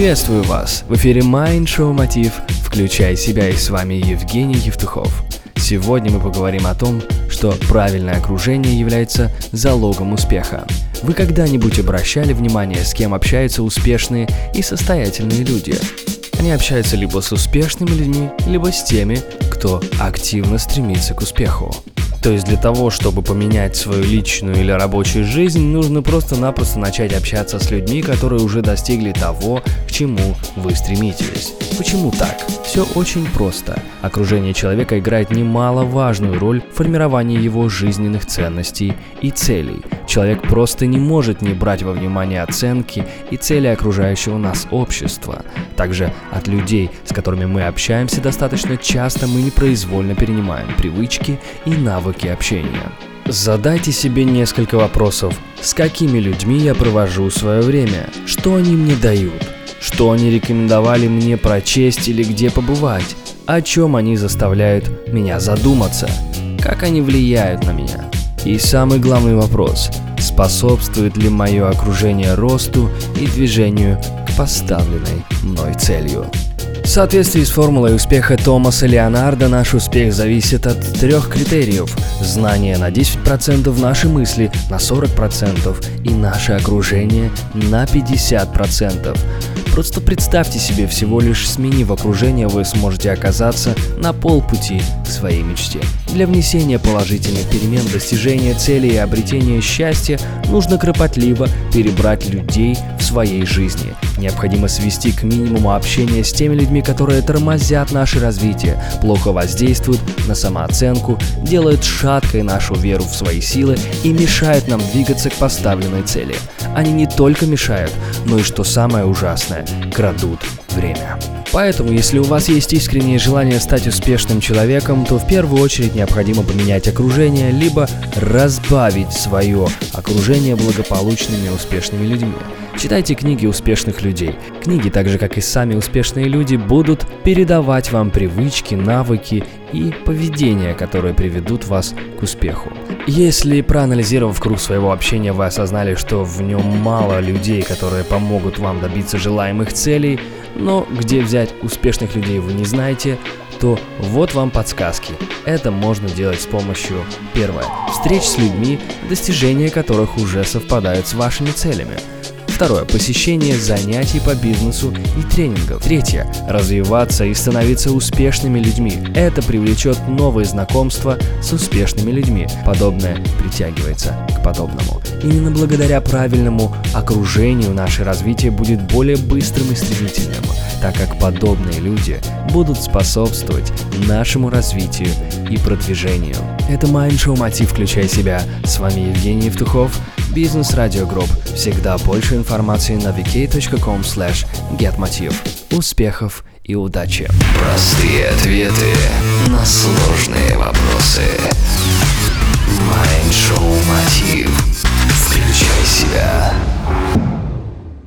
Приветствую вас! В эфире Mind Show Мотив «Включай себя» и с вами Евгений Евтухов. Сегодня мы поговорим о том, что правильное окружение является залогом успеха. Вы когда-нибудь обращали внимание, с кем общаются успешные и состоятельные люди? Они общаются либо с успешными людьми, либо с теми, кто активно стремится к успеху. То есть для того, чтобы поменять свою личную или рабочую жизнь, нужно просто-напросто начать общаться с людьми, которые уже достигли того, чему вы стремитесь. Почему так? Все очень просто. Окружение человека играет немаловажную роль в формировании его жизненных ценностей и целей. Человек просто не может не брать во внимание оценки и цели окружающего нас общества. Также от людей, с которыми мы общаемся достаточно часто, мы непроизвольно перенимаем привычки и навыки общения. Задайте себе несколько вопросов. С какими людьми я провожу свое время? Что они мне дают? Что они рекомендовали мне прочесть или где побывать? О чем они заставляют меня задуматься? Как они влияют на меня? И самый главный вопрос – способствует ли мое окружение росту и движению к поставленной мной целью? В соответствии с формулой успеха Томаса Леонарда наш успех зависит от трех критериев. Знание на 10%, наши мысли на 40% и наше окружение на 50%. Просто представьте себе, всего лишь сменив окружение, вы сможете оказаться на полпути к своей мечте. Для внесения положительных перемен, достижения цели и обретения счастья нужно кропотливо перебрать людей в своей жизни. Необходимо свести к минимуму общение с теми людьми, которые тормозят наше развитие, плохо воздействуют на самооценку, делают шаткой нашу веру в свои силы и мешают нам двигаться к поставленной цели. Они не только мешают, но и, что самое ужасное, крадут время. Поэтому, если у вас есть искреннее желание стать успешным человеком, то в первую очередь необходимо поменять окружение, либо разбавить свое окружение благополучными и успешными людьми. Читайте книги успешных людей. Книги, так же как и сами успешные люди, будут передавать вам привычки, навыки и поведение, которые приведут вас к успеху. Если проанализировав круг своего общения, вы осознали, что в нем мало людей, которые помогут вам добиться желаемых целей, но где взять успешных людей вы не знаете, то вот вам подсказки. Это можно делать с помощью первое встреч с людьми, достижения которых уже совпадают с вашими целями. Второе. Посещение занятий по бизнесу и тренингов. Третье. Развиваться и становиться успешными людьми. Это привлечет новые знакомства с успешными людьми. Подобное притягивается к подобному. Именно благодаря правильному окружению наше развитие будет более быстрым и стремительным, так как подобные люди будут способствовать нашему развитию и продвижению. Это Майндшоу Мотив Включай Себя. С вами Евгений Евтухов. Бизнес Радио Групп. Всегда больше информации на vk.com slash getmotiv. Успехов и удачи! Простые ответы на сложные вопросы.